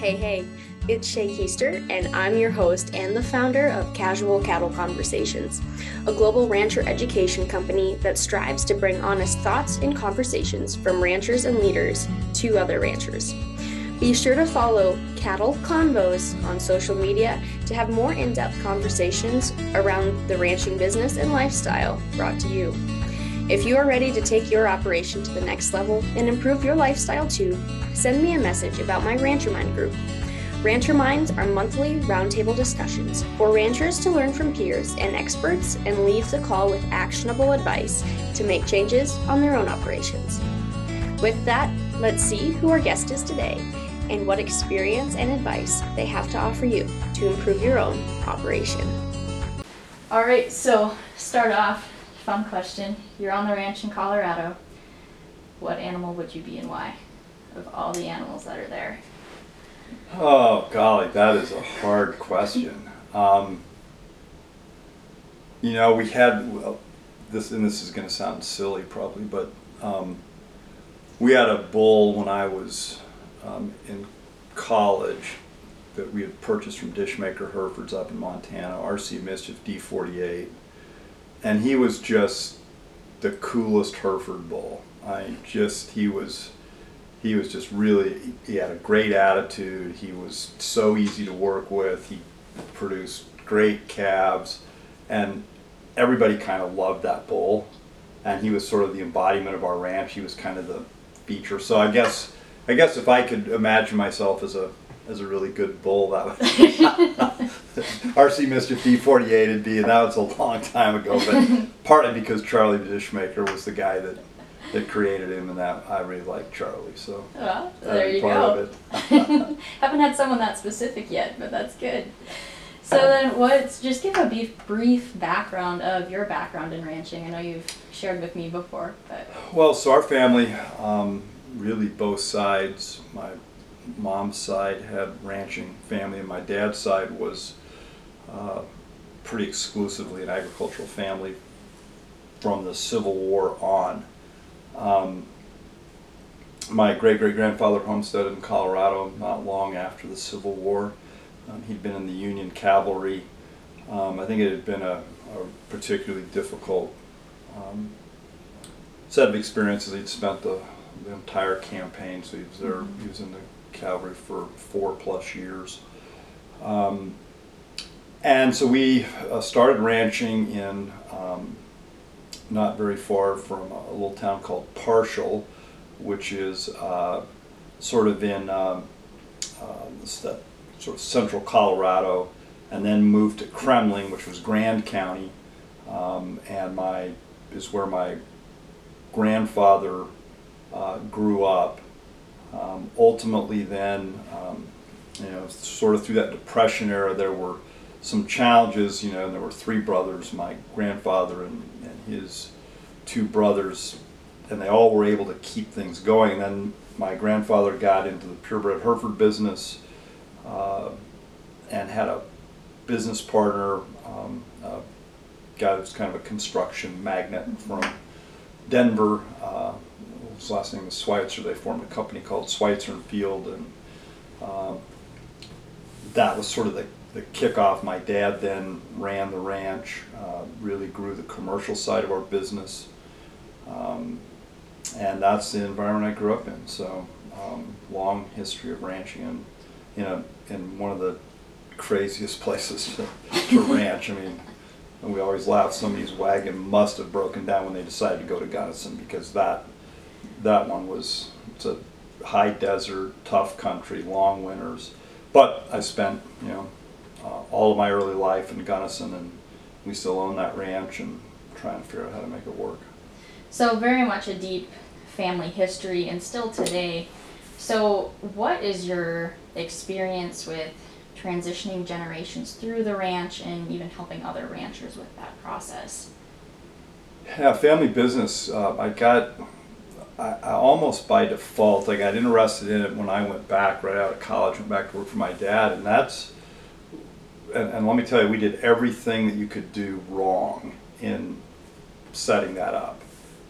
Hey, hey, it's Shay Keister, and I'm your host and the founder of Casual Cattle Conversations, a global rancher education company that strives to bring honest thoughts and conversations from ranchers and leaders to other ranchers. Be sure to follow Cattle Convos on social media to have more in depth conversations around the ranching business and lifestyle brought to you. If you are ready to take your operation to the next level and improve your lifestyle too, send me a message about my Rancher Mind group. Rancher Minds are monthly roundtable discussions for ranchers to learn from peers and experts and leave the call with actionable advice to make changes on their own operations. With that, let's see who our guest is today and what experience and advice they have to offer you to improve your own operation. All right, so start off. Fun question. You're on the ranch in Colorado. What animal would you be and why? Of all the animals that are there. Oh golly, that is a hard question. Um, you know, we had well, this, and this is going to sound silly probably, but um, we had a bull when I was um, in college that we had purchased from Dishmaker Herefords up in Montana, RC Mischief D48, and he was just the coolest Hereford bull. I just he was he was just really he had a great attitude. He was so easy to work with. He produced great calves. And everybody kind of loved that bull and he was sort of the embodiment of our ranch. He was kind of the feature. So i guess i guess if i could imagine myself as a as a really good bull that would rc Mister d48 would be and that was a long time ago but partly because charlie the dishmaker was the guy that that created him, and that I really like Charlie. So Well, there you part go. of it. Haven't had someone that specific yet, but that's good. So then, what's just give a brief, brief background of your background in ranching? I know you've shared with me before, but Well, so our family, um, really both sides. My mom's side had ranching family, and my dad's side was uh, pretty exclusively an agricultural family from the Civil War on. Um, my great great grandfather homesteaded in Colorado not long after the Civil War. Um, he'd been in the Union Cavalry. Um, I think it had been a, a particularly difficult um, set of experiences. He'd spent the, the entire campaign, so he was there. He was in the cavalry for four plus years. Um, and so we uh, started ranching in um, not very far from a little town called Parshall, which is uh, sort of in um, um, that sort of central Colorado, and then moved to Kremmling, which was Grand County, um, and my is where my grandfather uh, grew up. Um, ultimately, then, um, you know, sort of through that Depression era, there were some challenges. You know, there were three brothers, my grandfather and, and his two brothers, and they all were able to keep things going. And then my grandfather got into the purebred Hereford business uh, and had a business partner, um, a guy was kind of a construction magnate from Denver. Uh, his last name is Schweitzer. They formed a company called Schweitzer and Field, and um, that was sort of the, the kickoff. My dad then ran the ranch, uh, really grew the commercial side of our business, um, and that's the environment I grew up in. So, um, long history of ranching in, in, a, in one of the craziest places to, to ranch. I mean, and we always laugh. Somebody's wagon must have broken down when they decided to go to Gunnison because that that one was it's a high desert, tough country, long winters. But I spent you know uh, all of my early life in Gunnison, and we still own that ranch and trying to figure out how to make it work. so very much a deep family history, and still today. So, what is your experience with transitioning generations through the ranch, and even helping other ranchers with that process? Yeah, family business. Uh, I got, I, I almost by default, I got interested in it when I went back right out of college, went back to work for my dad, and that's, and, and let me tell you, we did everything that you could do wrong in setting that up.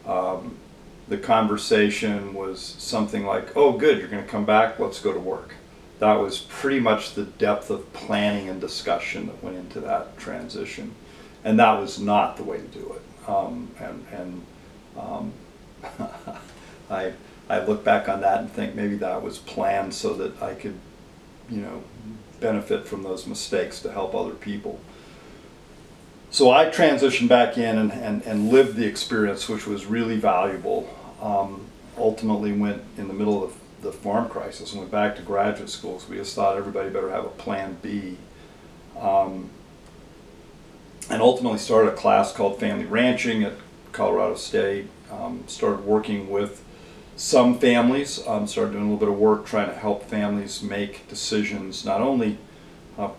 Um, the conversation was something like, "Oh, good, you're going to come back. Let's go to work." that was pretty much the depth of planning and discussion that went into that transition. And that was not the way to do it. Um, and and um, I, I look back on that and think maybe that was planned so that I could, you know, benefit from those mistakes to help other people. So I transitioned back in and, and, and lived the experience, which was really valuable. Um, ultimately went in the middle of the farm crisis and went back to graduate schools. We just thought everybody better have a plan B. Um, and ultimately started a class called Family Ranching at Colorado State. Um, started working with some families, um, started doing a little bit of work trying to help families make decisions, not only uh,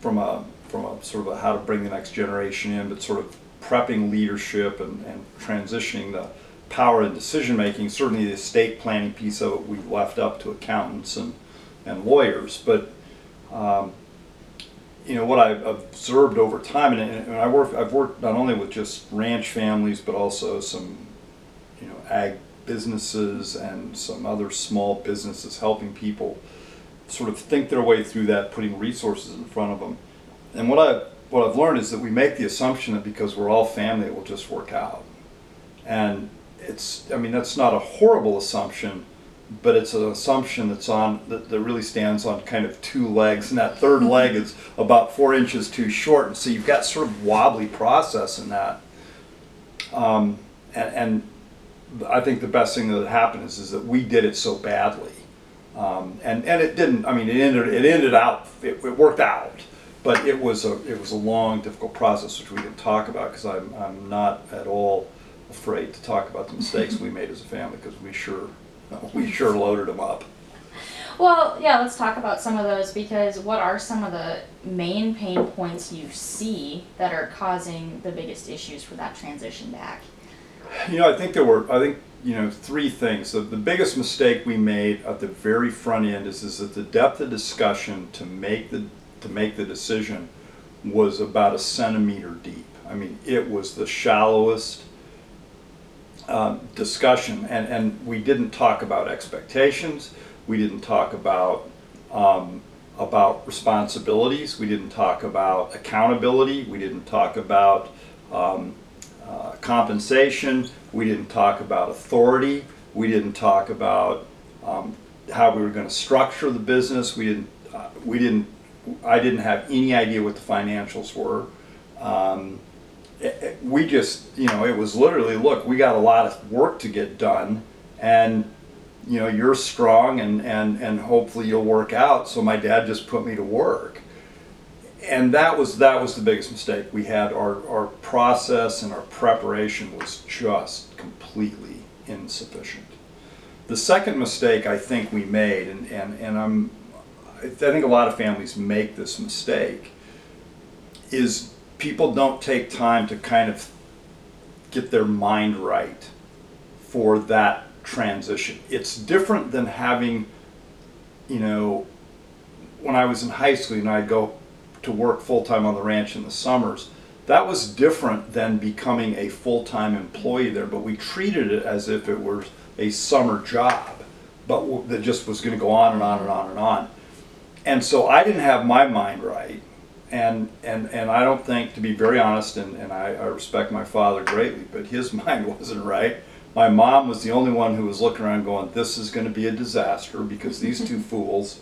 from a from a sort of a how to bring the next generation in, but sort of prepping leadership and, and transitioning the power and decision making. Certainly, the estate planning piece of it we've left up to accountants and, and lawyers. But um, you know what I've observed over time, and, and I work I've worked not only with just ranch families, but also some you know ag businesses and some other small businesses helping people sort of think their way through that, putting resources in front of them. And what I what I've learned is that we make the assumption that because we're all family, it will just work out. And it's I mean that's not a horrible assumption, but it's an assumption that's on that, that really stands on kind of two legs, and that third leg is about four inches too short, and so you've got sort of wobbly process in that. Um, and, and I think the best thing that happened is, is that we did it so badly. Um, and, and it didn't, I mean, it ended, it ended out, it, it worked out, but it was a, it was a long, difficult process, which we didn't talk about, because I'm, I'm not at all afraid to talk about the mistakes we made as a family, because we sure, we sure loaded them up. Well, yeah, let's talk about some of those because what are some of the main pain points you see that are causing the biggest issues for that transition back? You know, I think there were, I think, you know, three things. So the biggest mistake we made at the very front end is, is that the depth of discussion to make the to make the decision was about a centimeter deep. I mean, it was the shallowest um, discussion, and and we didn't talk about expectations. We didn't talk about um, about responsibilities. We didn't talk about accountability. We didn't talk about um, uh, compensation. We didn't talk about authority. We didn't talk about um, how we were going to structure the business. We didn't. Uh, we didn't. I didn't have any idea what the financials were. Um, it, it, we just, you know, it was literally, look, we got a lot of work to get done, and you know, you're strong, and and and hopefully you'll work out. So my dad just put me to work and that was that was the biggest mistake we had. Our our process and our preparation was just completely insufficient. The second mistake i think we made and and, and i'm i think a lot of families make this mistake is people don't take time to kind of get their mind right for that transition. It's different than having you know when i was in high school and i'd go to work full time on the ranch in the summers. That was different than becoming a full time employee there, but we treated it as if it were a summer job, but that just was going to go on and on and on and on. And so I didn't have my mind right. And, and, and I don't think, to be very honest, and, and I, I respect my father greatly, but his mind wasn't right. My mom was the only one who was looking around going, This is going to be a disaster because these two fools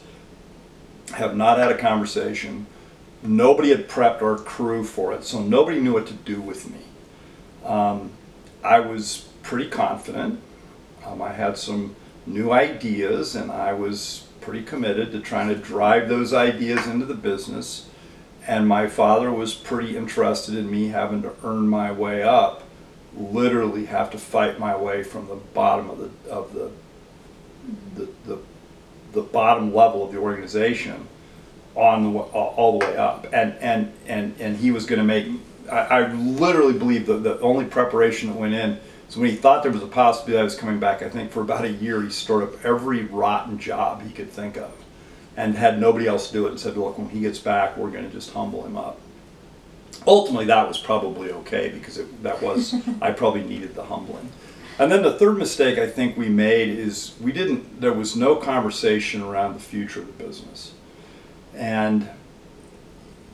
have not had a conversation nobody had prepped our crew for it, so nobody knew what to do with me. Um, I was pretty confident. Um, I had some new ideas, and I was pretty committed to trying to drive those ideas into the business. And my father was pretty interested in me having to earn my way up, literally have to fight my way from the bottom of the of the the, the, the bottom level of the organization on the uh, all the way up, and and and and he was going to make. I, I literally believe that the only preparation that went in is when he thought there was a possibility I was coming back. I think for about a year he stored up every rotten job he could think of, and had nobody else do it, and said, "Look, when he gets back, we're going to just humble him up." Ultimately, that was probably okay because it, that was I probably needed the humbling. And then the third mistake I think we made is we didn't, there was no conversation around the future of the business. And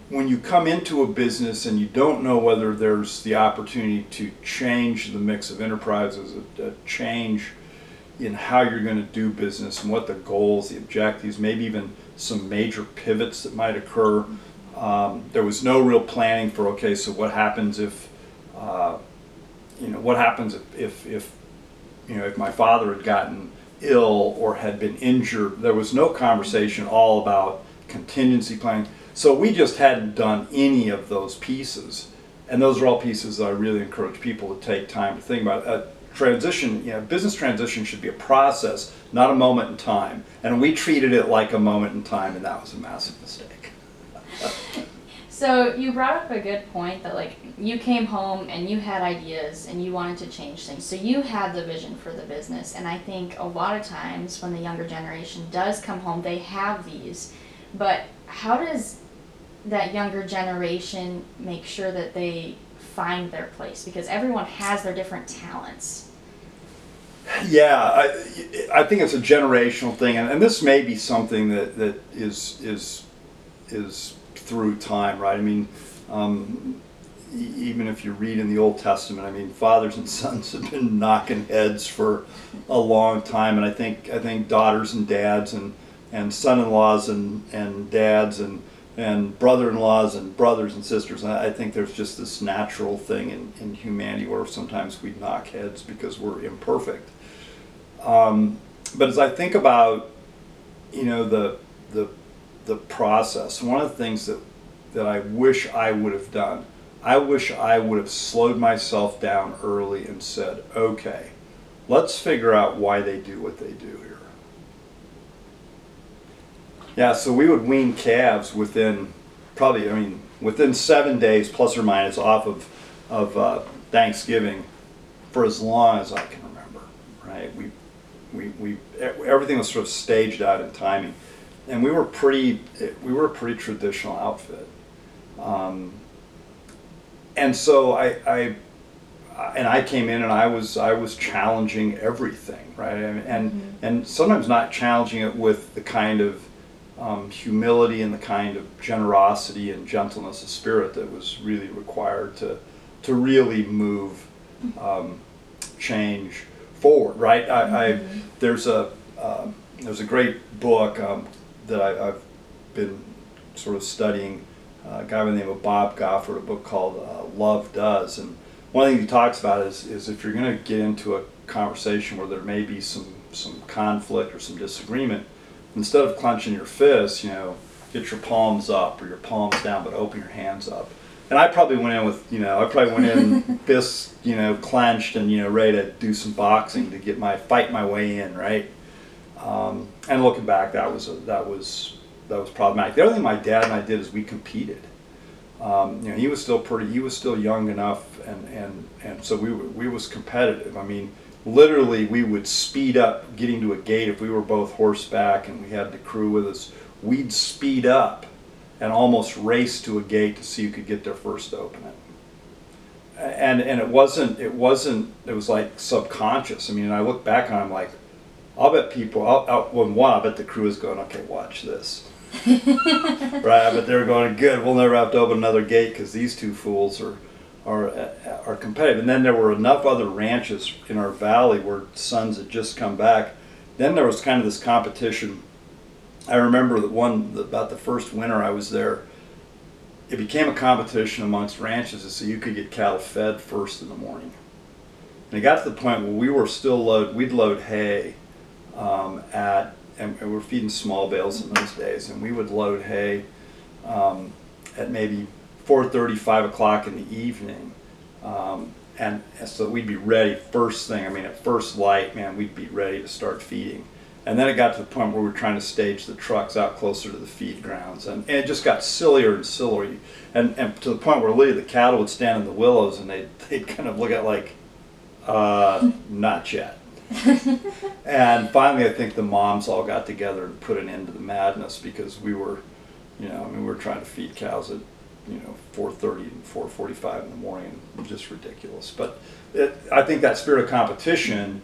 when you come into a business and you don't know whether there's the opportunity to change the mix of enterprises, a, a change in how you're going to do business and what the goals, the objectives, maybe even some major pivots that might occur. Um, there was no real planning for okay, so what happens if, uh, you know, what happens if, if, if, you know, if my father had gotten ill or had been injured? There was no conversation all about contingency planning. So we just hadn't done any of those pieces. And those are all pieces I really encourage people to take time to think about. A transition, you know, business transition should be a process, not a moment in time. And we treated it like a moment in time, and that was a massive mistake. So you brought up a good point that like you came home and you had ideas and you wanted to change things. So you had the vision for the business and I think a lot of times when the younger generation does come home they have these. But how does that younger generation make sure that they find their place because everyone has their different talents. Yeah, I, I think it's a generational thing, and, and this may be something that, that is is is through time, right? I mean, um, even if you read in the Old Testament, I mean, fathers and sons have been knocking heads for a long time, and I think I think daughters and dads and and son-in-laws and and dads and and brother-in-laws and brothers and sisters. I think there's just this natural thing in, in humanity where sometimes we knock heads because we're imperfect. Um, but as I think about, you know, the the the process, one of the things that that I wish I would have done, I wish I would have slowed myself down early and said, okay, let's figure out why they do what they do. Yeah, so we would wean calves within probably, I mean, within seven days plus or minus off of of uh, Thanksgiving for as long as I can remember. Right? We we we everything was sort of staged out in timing, and we were pretty we were a pretty traditional outfit. Um, and so I, I and I came in and I was I was challenging everything, right? And and, and sometimes not challenging it with the kind of um, humility and the kind of generosity and gentleness of spirit that was really required to to really move um, change forward, right? I, I there's a um, there's a great book um, that I, I've been sort of studying. Uh, a guy by the name of Bob Goff wrote a book called uh, Love Does, and one thing he talks about is, is if you're going to get into a conversation where there may be some some conflict or some disagreement, instead of clenching your fists, you know, get your palms up or your palms down, but open your hands up. And I probably went in with, you know, I probably went in fists, you know, clenched and you know, ready to do some boxing to get my fight my way in, right? Um, and looking back, that was a, that was that was problematic. The other thing my dad and I did is we competed. Um, you know, he was still pretty, he was still young enough, and and and so we were- we was competitive. I mean, literally, we would speed up getting to a gate if we were both horseback and we had the crew with us. We'd speed up and almost race to a gate to see who could get there first to open it. And and it wasn't it wasn't it was like subconscious. I mean, I look back and I'm like, I'll bet people. I'll, I'll, well, one, I bet the crew is going, okay, watch this. right, but they're going good. We'll never have to open another gate because these two fools are are uh, are competitive. And then there were enough other ranches in our valley where sons had just come back. Then there was kind of this competition. I remember that one about the first winter I was there. It became a competition amongst ranches to see who could get cattle fed first in the morning. And it got to the point where we were still load. We'd load hay um, at and, and we're feeding small bales in those days, and we would load hay um, at maybe 4:30, 5 o'clock in the evening, um, and, so we'd be ready first thing. I mean, at first light, man, we'd be ready to start feeding. And then it got to the point where we were trying to stage the trucks out closer to the feed grounds, and, and it just got sillier and sillier, and, and to the point where literally the cattle would stand in the willows, and they'd, they'd kind of look at like, uh, not yet. and finally, I think the moms all got together and put an end to the madness because we were, you know, I mean, we were trying to feed cows at you know, four thirty and four forty-five in the morning, just ridiculous. But it, I think that spirit of competition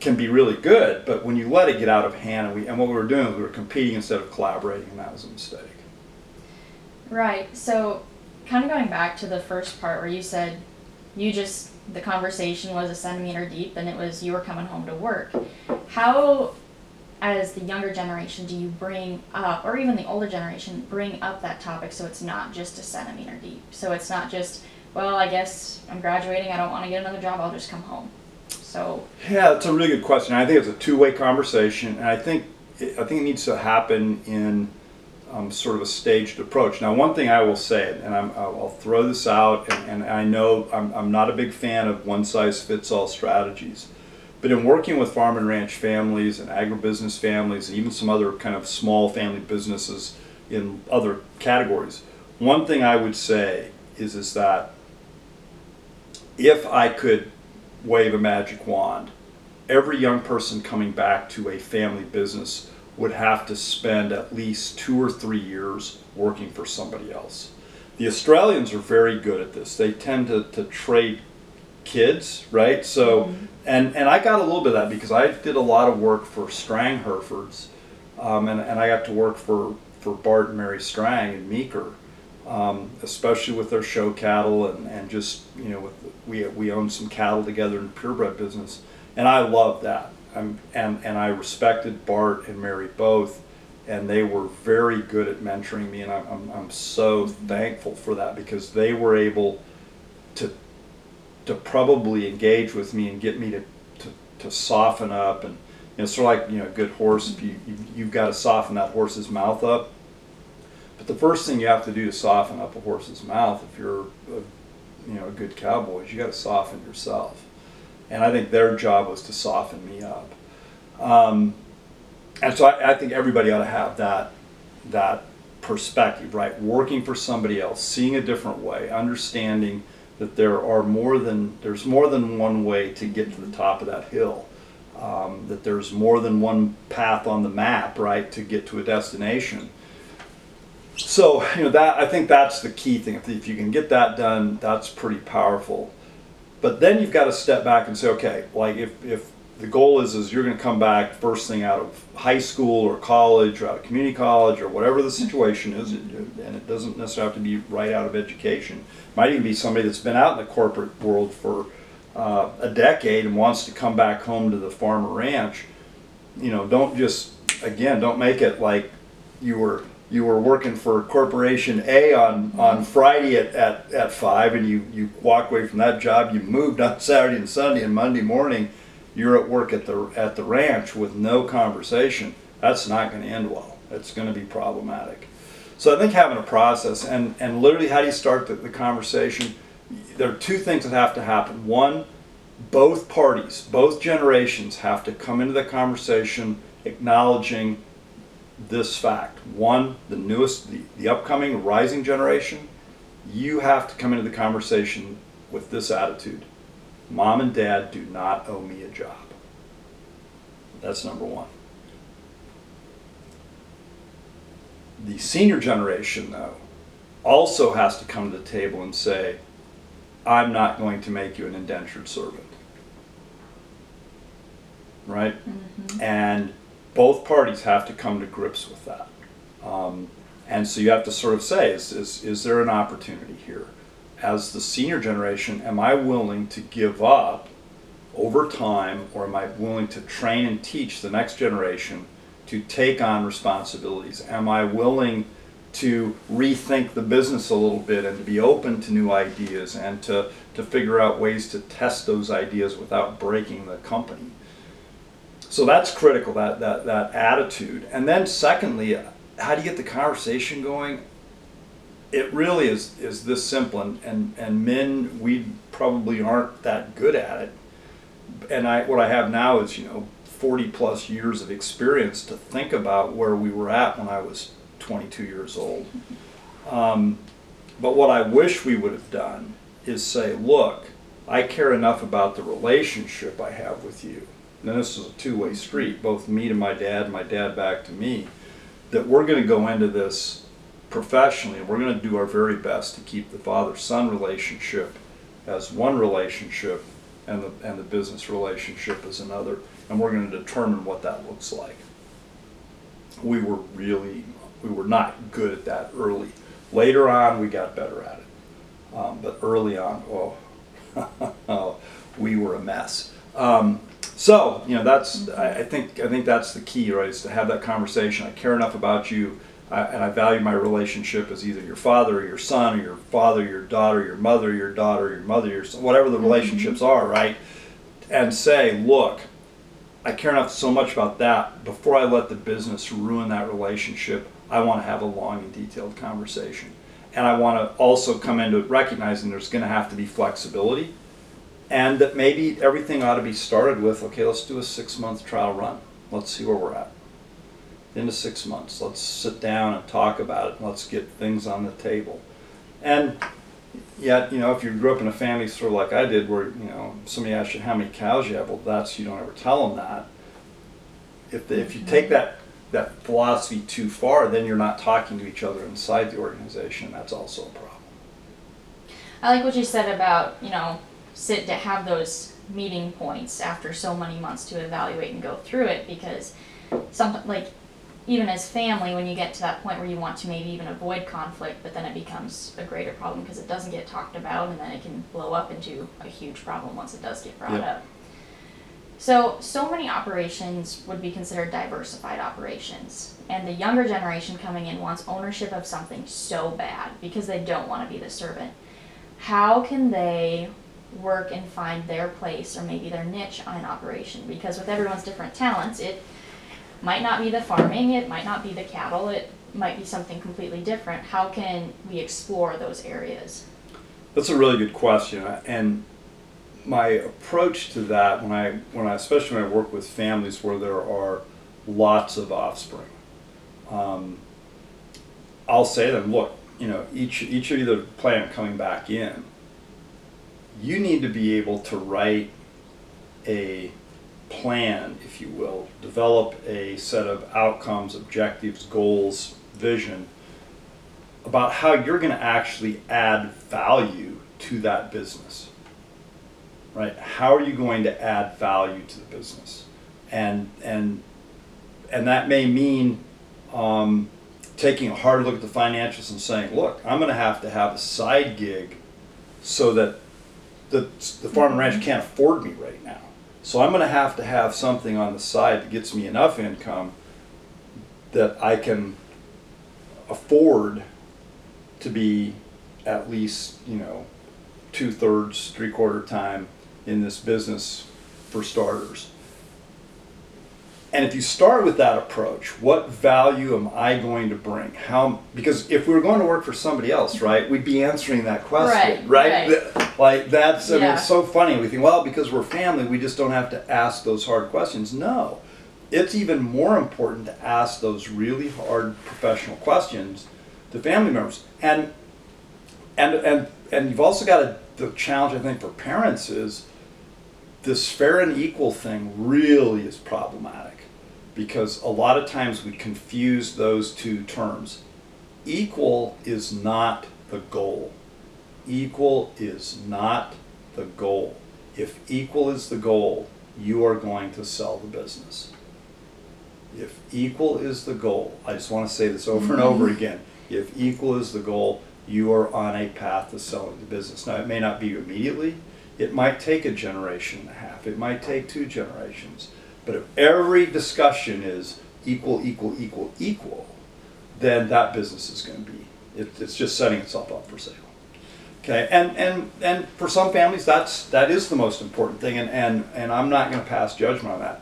can be really good, but when you let it get out of hand, and we, and what we were doing, was we were competing instead of collaborating, and that was a mistake. Right. So, kind of going back to the first part where you said you just the conversation was a centimeter deep and it was you were coming home to work. How as the younger generation do you bring up or even the older generation bring up that topic so it's not just a centimeter deep. So it's not just well, I guess I'm graduating, I don't want to get another job, I'll just come home. So, Yeah, that's a really good question. I think it's a two-way conversation, and I think it, I think it needs to happen in um, sort of a staged approach. Now, one thing I will say, and I'm, I'll I'll throw this out, and, and I know I'm, I'm not a big fan of one-size-fits-all strategies, but in working with farm and ranch families and agribusiness families, and even some other kind of small family businesses in other categories, one thing I would say is is that if I could wave a magic wand, every young person coming back to a family business would have to spend at least two or three years working for somebody else. The Australians are very good at this. They tend to, to trade kids, right? So, and, and I got a little bit of that because I did a lot of work for Strang Herefords, um, and, and I got to work for, for Bart and Mary Strang and Meeker um, especially with their show cattle and, and just you know with we we own some cattle together in the purebred business, and I loved that. I'm, and and I respected Bart and Mary both, and they were very good at mentoring me, and I'm I'm, I'm so thankful for that because they were able to to probably engage with me and get me to to, to soften up and you know sort of like you know a good horse if you, you you've got to soften that horse's mouth up but the first thing you have to do to soften up a horse's mouth, if you're a, you know a good cowboy, is you got to soften yourself. And I think their job was to soften me up. Um, and so I, I think everybody ought to have that that perspective, right? Working for somebody else, seeing a different way, understanding that there are more than there's more than one way to get to the top of that hill. Um, that there's more than one path on the map, right, to get to a destination so you know that I think that's the key thing. If, if you can get that done, that's pretty powerful. But then you've got to step back and say, okay, like if, if the goal is is you're going to come back first thing out of high school or college or out of community college or whatever the situation is, and it doesn't necessarily have to be right out of education. Might even be somebody that's been out in the corporate world for uh, a decade and wants to come back home to the farm or ranch. You know, don't just again, don't make it like you were you were working for Corporation A on, on Friday at, at, at five and you, you walk away from that job, you moved on Saturday and Sunday and Monday morning, you're at work at the, at the ranch with no conversation. That's not going to end well. It's going to be problematic. So I think having a process and, and literally how do you start the, the conversation? There are two things that have to happen. One, both parties, both generations have to come into the conversation acknowledging this fact. One, the newest, the, the upcoming rising generation, you have to come into the conversation with this attitude. Mom and dad do not owe me a job. That's number one. The senior generation, though, also has to come to the table and say, I'm not going to make you an indentured servant. Right? And both parties have to come to grips with that. Um, and so you have to sort of say, is, is, is there an opportunity here? As the senior generation, am I willing to give up over time, or am I willing to train and teach the next generation to take on responsibilities? Am I willing to rethink the business a little bit and to be open to new ideas and to, to figure out ways to test those ideas without breaking the company? So that's critical, that, that, that attitude. And then secondly, how do you get the conversation going? It really is, is this simple and, and, and men, we probably aren't that good at it. And I, what I have now is, you know, 40 plus years of experience to think about where we were at when I was 22 years old. Um, but what I wish we would have done is say, look, I care enough about the relationship I have with you. And this is a two-way street, both me to my dad, my dad back to me, that we're going to go into this professionally, and we're going to do our very best to keep the father-son relationship as one relationship and the, and the business relationship as another. And we're going to determine what that looks like. We were really, we were not good at that early. Later on, we got better at it. Um, but early on, oh, we were a mess. Um, so, you know, that's, I think, I think that's the key, right, is to have that conversation. I care enough about you, I, and I value my relationship as either your father or your son, or your father, your daughter, your mother, your daughter, your mother, your son, whatever the mm-hmm. relationships are, right? And say, look, I care enough so much about that. Before I let the business ruin that relationship, I want to have a long and detailed conversation. And I want to also come into it recognizing there's going to have to be flexibility and that maybe everything ought to be started with okay, let's do a six month trial run. Let's see where we're at. Into six months, let's sit down and talk about it. Let's get things on the table. And yet, you know, if you grew up in a family sort of like I did, where you know somebody asks you how many cows you have, well, that's you don't ever tell them that. If they, if you mm-hmm. take that that philosophy too far, then you're not talking to each other inside the organization. That's also a problem. I like what you said about, you know, sit to have those meeting points after so many months to evaluate and go through it because some like even as family when you get to that point where you want to maybe even avoid conflict but then it becomes a greater problem because it doesn't get talked about and then it can blow up into a huge problem once it does get brought Yep. up. So so many operations would be considered diversified operations and the younger generation coming in wants ownership of something so bad because they don't want to be the servant. How can they work and find their place or maybe their niche on an operation? Because with everyone's different talents it might not be the farming it might not be the cattle it might be something completely different. How can we explore those areas? That's a really good question, and my approach to that when I when I especially when I work with families where there are lots of offspring, um, I'll say to them, look, you know, each each of you that plan coming back in, you need to be able to write a plan, if you will, develop a set of outcomes, objectives, goals, vision about how you're going to actually add value to that business. Right? How are you going to add value to the business? And and and that may mean um, taking a hard look at the financials and saying, look, I'm going to have to have a side gig so that the the farm and ranch can't afford me right now. So I'm going to have to have something on the side that gets me enough income that I can afford to be at least, you know, two thirds, three quarter time in this business for starters. And if you start with that approach, what value am I going to bring? How because if we were going to work for somebody else, right, we'd be answering that question, Right, right? Th- Like that's I mean, Yeah. it's so funny. We think, well, because we're family, we just don't have to ask those hard questions. No. It's even more important to ask those really hard professional questions to family members. And and and and you've also got a, the challenge I think for parents is this fair and equal thing really is problematic because a lot of times we confuse those two terms. Equal is not the goal. Equal is not the goal. If equal is the goal, you are going to sell the business. If equal is the goal, I just want to say this over and over again. If equal is the goal, you are on a path to selling the business. Now, it may not be immediately, it might take a generation and a half, it might take two generations. But if every discussion is equal, equal, equal, equal, then that business is going to be, it, it's just setting itself up for sale. Okay, and, and, and for some families, that's, that is the most important thing, and, and, and I'm not gonna pass judgment on that.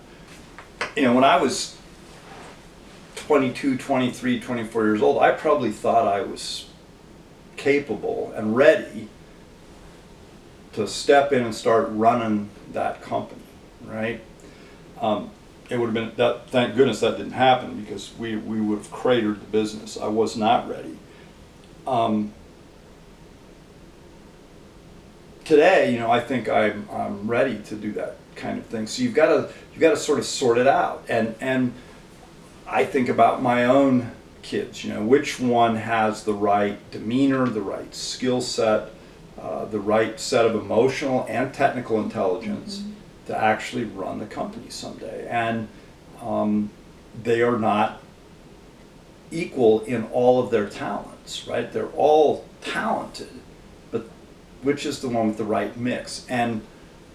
You know, when I was 22, 23, 24 years old, I probably thought I was capable and ready to step in and start running that company, right? Um, it would have been that. Thank goodness that didn't happen because we we would have cratered the business. I was not ready. Um, today, you know, I think I'm I'm ready to do that kind of thing. So you've got to you've got to sort of sort it out. And and I think about my own kids. You know, which one has the right demeanor, the right skill set, uh, the right set of emotional and technical intelligence to actually run the company someday. And um, they are not equal in all of their talents, right? They're all talented, which is the one with the right mix? And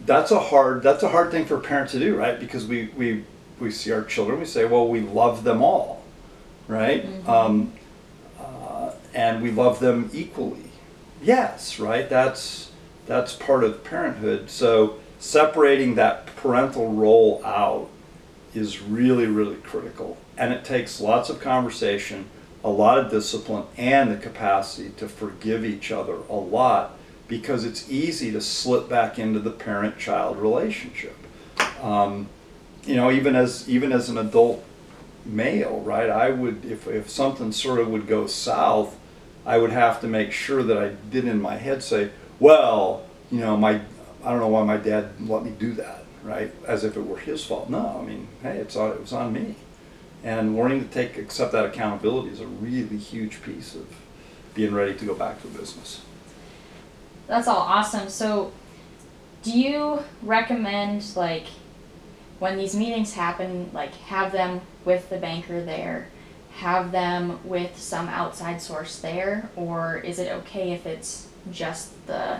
that's a hard that's a hard thing for a parent to do, right? Because we we we see our children, we say, well, we love them all, right? Um, uh, and we love them equally. Yes, right. That's that's part of parenthood. So separating that parental role out is really really critical, and it takes lots of conversation, a lot of discipline, and the capacity to forgive each other a lot because it's easy to slip back into the parent-child relationship. Um, you know, even as even as an adult male, right? I would if if something sort of would go south, I would have to make sure that I did in my head say, well, you know, my I don't know why my dad let me do that, right? As if it were his fault. No, I mean, hey, it's on it was on me. And learning to take accept that accountability is a really huge piece of being ready to go back to business. That's all awesome. So, do you recommend like when these meetings happen, like have them with the banker there, have them with some outside source there, or is it okay if it's just the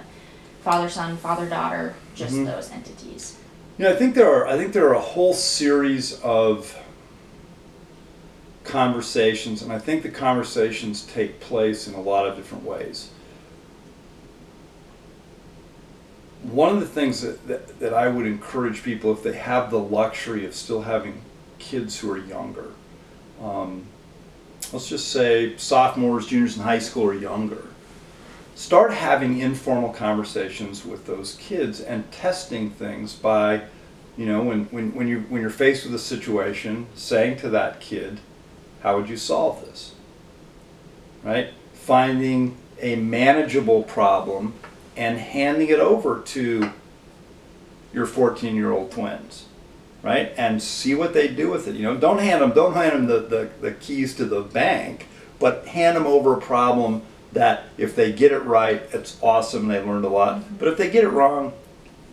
father son, father daughter, just Mhm. those entities? You know, I think there are I think there are a whole series of conversations, and I think the conversations take place in a lot of different ways. One of the things that, that, that I would encourage people if they have the luxury of still having kids who are younger, um, let's just say sophomores, juniors in high school or younger, start having informal conversations with those kids and testing things by you know when, when, when you when you're faced with a situation saying to that kid how would you solve this? Right? Finding a manageable problem and handing it over to your 14 year old twins right? And see what they do with it. You know don't hand them don't hand them the, the, the keys to the bank but hand them over a problem that if they get it right it's awesome they learned a lot. Mm-hmm. But if they get it wrong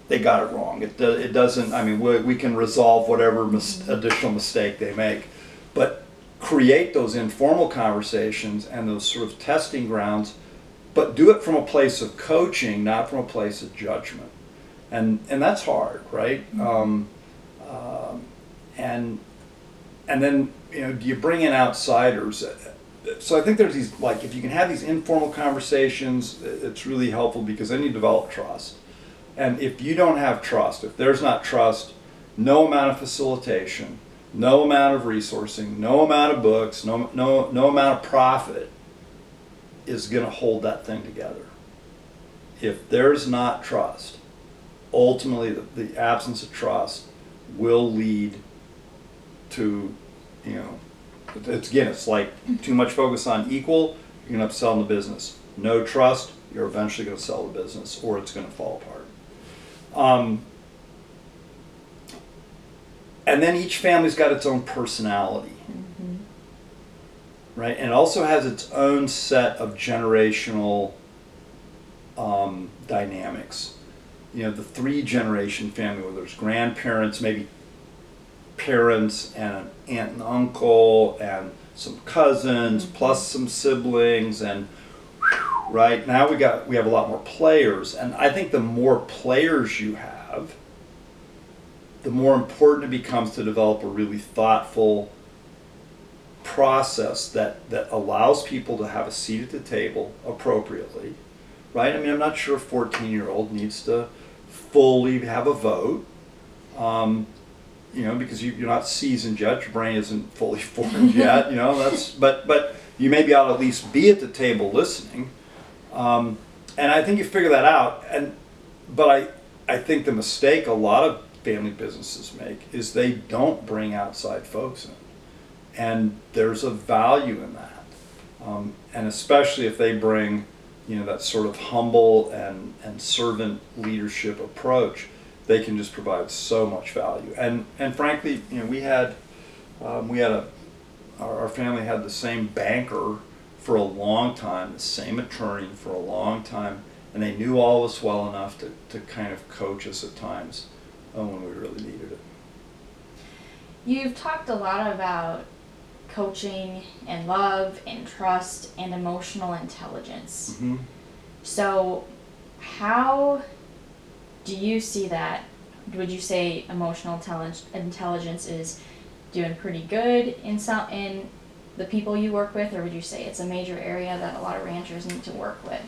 they got it wrong. It, do, it doesn't i mean we, we can resolve whatever mis- mm-hmm. additional mistake they make. But create those informal conversations and those sort of testing grounds but do it from a place of coaching not from a place of judgment. And and that's hard right? Um, um, and and then you know do you bring in outsiders? So i think there's these like if you can have these informal conversations it's really helpful because then you develop trust. And if you don't have trust if there's not trust no amount of facilitation no amount of resourcing no amount of books no no no amount of profit is going to hold that thing together. If there's not trust ultimately the, the absence of trust will lead to you know it's again it's like too much focus on equal you're going to sell the business. No trust you're eventually going to sell the business or it's going to fall apart. Um, and then each family's got its own personality right? And it also has its own set of generational um, dynamics. You know the three generation family where there's grandparents maybe parents and an aunt and uncle and some cousins plus some siblings and right? Now we got we have a lot more players. And i think the more players you have the more important it becomes to develop a really thoughtful process that that allows people to have a seat at the table appropriately right? I mean i'm not sure a 14 year old needs to fully have a vote um, you know because you, you're not seasoned yet your brain isn't fully formed yet you know that's but but you may be able to at least be at the table listening um, and i think you figure that out and but i i think the mistake a lot of family businesses make is they don't bring outside folks in and there's a value in that um, and especially if they bring you know that sort of humble and and servant leadership approach they can just provide so much value and and frankly you know we had um, we had a our, our family had the same banker for a long time, the same attorney for a long time, and they knew all of us well enough to, to kind of coach us at times uh, when we really needed it. You've talked a lot about coaching and love and trust and emotional intelligence. Mm-hmm. So, how do you see that? Would you say emotional intellig- intelligence is doing pretty good in some in the people you work with, or would you say it's a major area that a lot of ranchers need to work with?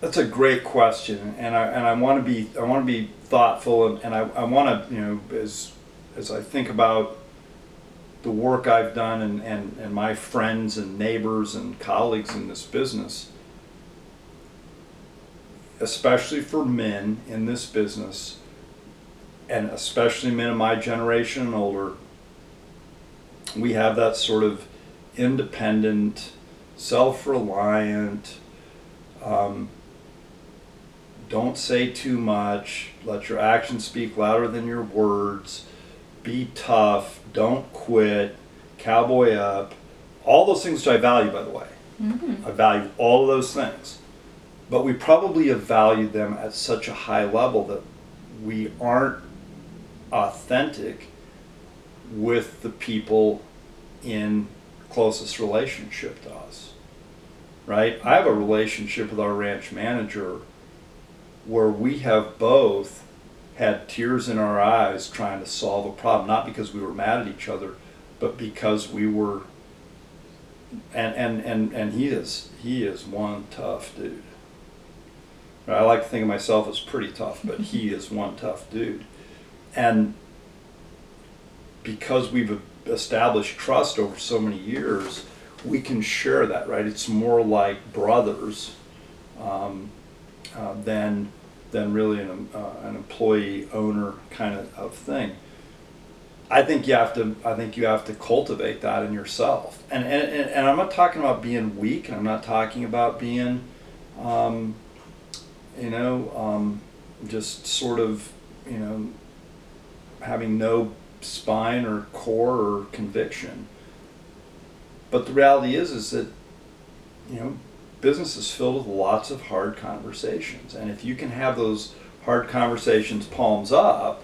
That's a great question, and I and I want to be I want to be thoughtful, and, and I, I want to you know as as I think about the work I've done and, and, and my friends and neighbors and colleagues in this business, especially for men in this business, and especially men of my generation and older, we have that sort of independent, self reliant, um, don't say too much, let your actions speak louder than your words, be tough, don't quit, cowboy up, all those things which I value, by the way. Mm-hmm. I value all of those things. But we probably have valued them at such a high level that we aren't authentic with the people in closest relationship to us. Right? I have a relationship with our ranch manager where we have both had tears in our eyes trying to solve a problem, not because we were mad at each other, but because we were and and and, and he is he is one tough dude. I like to think of myself as pretty tough, but he is one tough dude. And because we've established trust over so many years, we can share that, right? It's more like brothers um, uh, than than really an, uh, an employee owner kind of, of thing. I think you have to. I think you have to cultivate that in yourself. And and, and, and I'm not talking about being weak, and I'm not talking about being, um, you know, um, just sort of, you know, having no spine or core or conviction. But the reality is, is that, you know, business is filled with lots of hard conversations, and if you can have those hard conversations palms up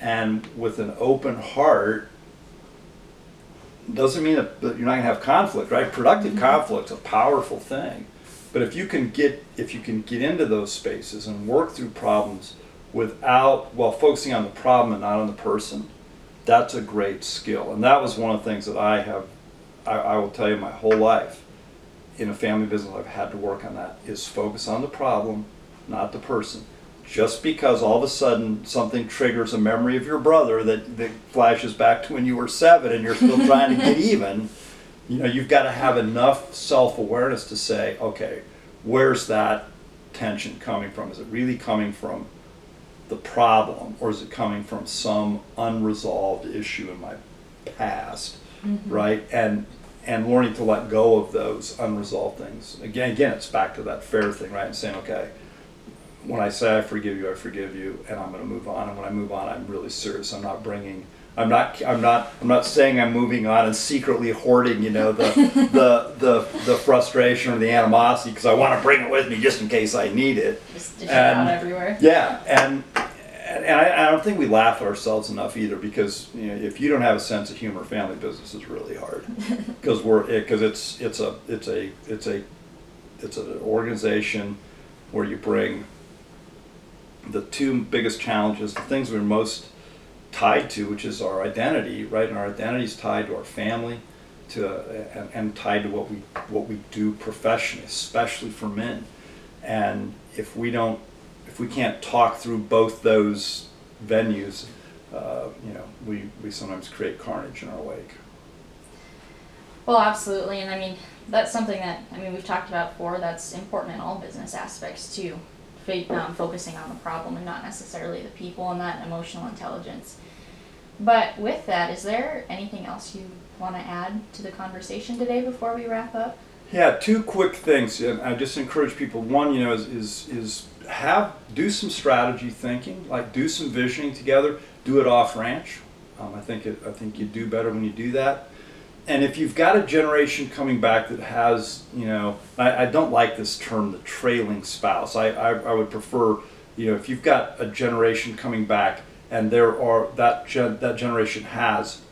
and with an open heart doesn't mean that you're not going to have conflict right? Productive Mhm. conflict's a powerful thing. But if you can get if you can get into those spaces and work through problems without while focusing on the problem and not on the person that's a great skill. And that was one of the things that i have i, I will tell you my whole life in a family business i've had to work on that is focus on the problem not the person just because all of a sudden something triggers a memory of your brother that, that flashes back to when you were seven and you're still trying to get even, you know, you've got to have enough self awareness to say, okay, where's that tension coming from? Is it really coming from the problem or is it coming from some unresolved issue in my past? Mm-hmm. Right? And and learning to let go of those unresolved things. Again, again, it's back to that fair thing, right? And saying, okay, when I say I forgive you, I forgive you, and I'm going to move on. And when I move on, I'm really serious. I'm not bringing. I'm not. I'm not. I'm not saying I'm moving on and secretly hoarding, you know, the the the, the frustration or the animosity because I want to bring it with me just in case I need it. Just dish it out everywhere. Yeah, and and, I, I don't think we laugh at ourselves enough either because you know if you don't have a sense of humor, family business is really hard because we're because it's it's a it's a it's a it's an organization where you bring the two biggest challenges, the things we're most tied to, which is our identity, right? And our identity is tied to our family, to and, and tied to what we what we do professionally, especially for men. And if we don't, we can't talk through both those venues, uh, you know, we, we sometimes create carnage in our wake. Well, absolutely, and I mean that's something that I mean we've talked about before. That's important in all business aspects too, Fa- um, focusing on the problem and not necessarily the people and that emotional intelligence. But with that, is there anything else you want to add to the conversation today before we wrap up? Yeah, two quick things. And I just encourage people. One, you know, is, is is have do some strategy thinking, like do some visioning together. Do it off ranch. Um, I think it, I think you do better when you do that. And if you've got a generation coming back that has, you know, I, I don't like this term, the trailing spouse. I, I, I would prefer, you know, if you've got a generation coming back and there are that gen, that generation has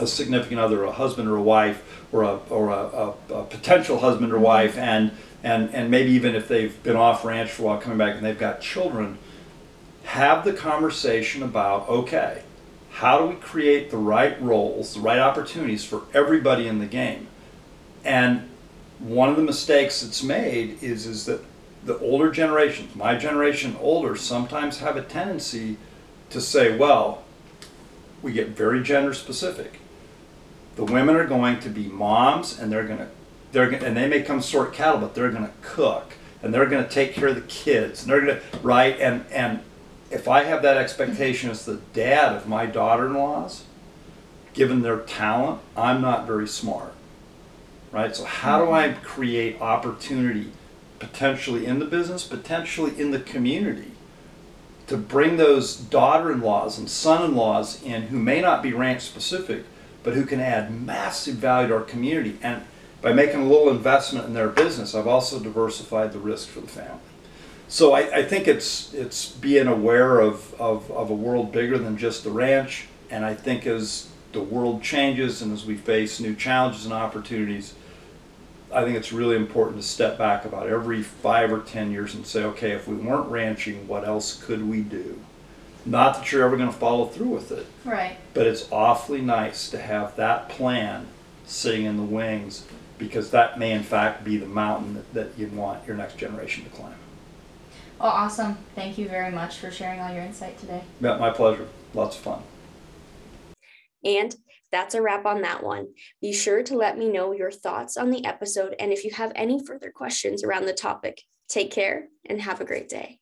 a significant other, a husband or a wife, or a or a, a, a potential husband or wife, and and and maybe even if they've been off ranch for a while, coming back and they've got children, have the conversation about okay, how do we create the right roles, the right opportunities for everybody in the game, and one of the mistakes that's made is is that the older generations, my generation older, sometimes have a tendency to say, well, we get very gender specific. The women are going to be moms, and they're gonna, they're and they may come sort cattle, but they're gonna cook, and they're gonna take care of the kids, and they're gonna right. And and if I have that expectation as the dad of my daughter-in-laws, given their talent, I'm not very smart, right? So how do I create opportunity, potentially in the business, potentially in the community? to bring those daughter-in-laws and son-in-laws in who may not be ranch specific, but who can add massive value to our community. And by making a little investment in their business, I've also diversified the risk for the family. So I, I think it's it's being aware of, of, of a world bigger than just the ranch. And I think as the world changes and as we face new challenges and opportunities, I think it's really important to step back about every five or ten years and say, okay, if we weren't ranching, what else could we do? Not that you're ever going to follow through with it, Right. but it's awfully nice to have that plan sitting in the wings because that may in fact be the mountain that, that you want your next generation to climb. Well, awesome. Thank you very much for sharing all your insight today. Yeah, my pleasure. Lots of fun. And that's a wrap on that one. Be sure to let me know your thoughts on the episode and if you have any further questions around the topic. Take care and have a great day.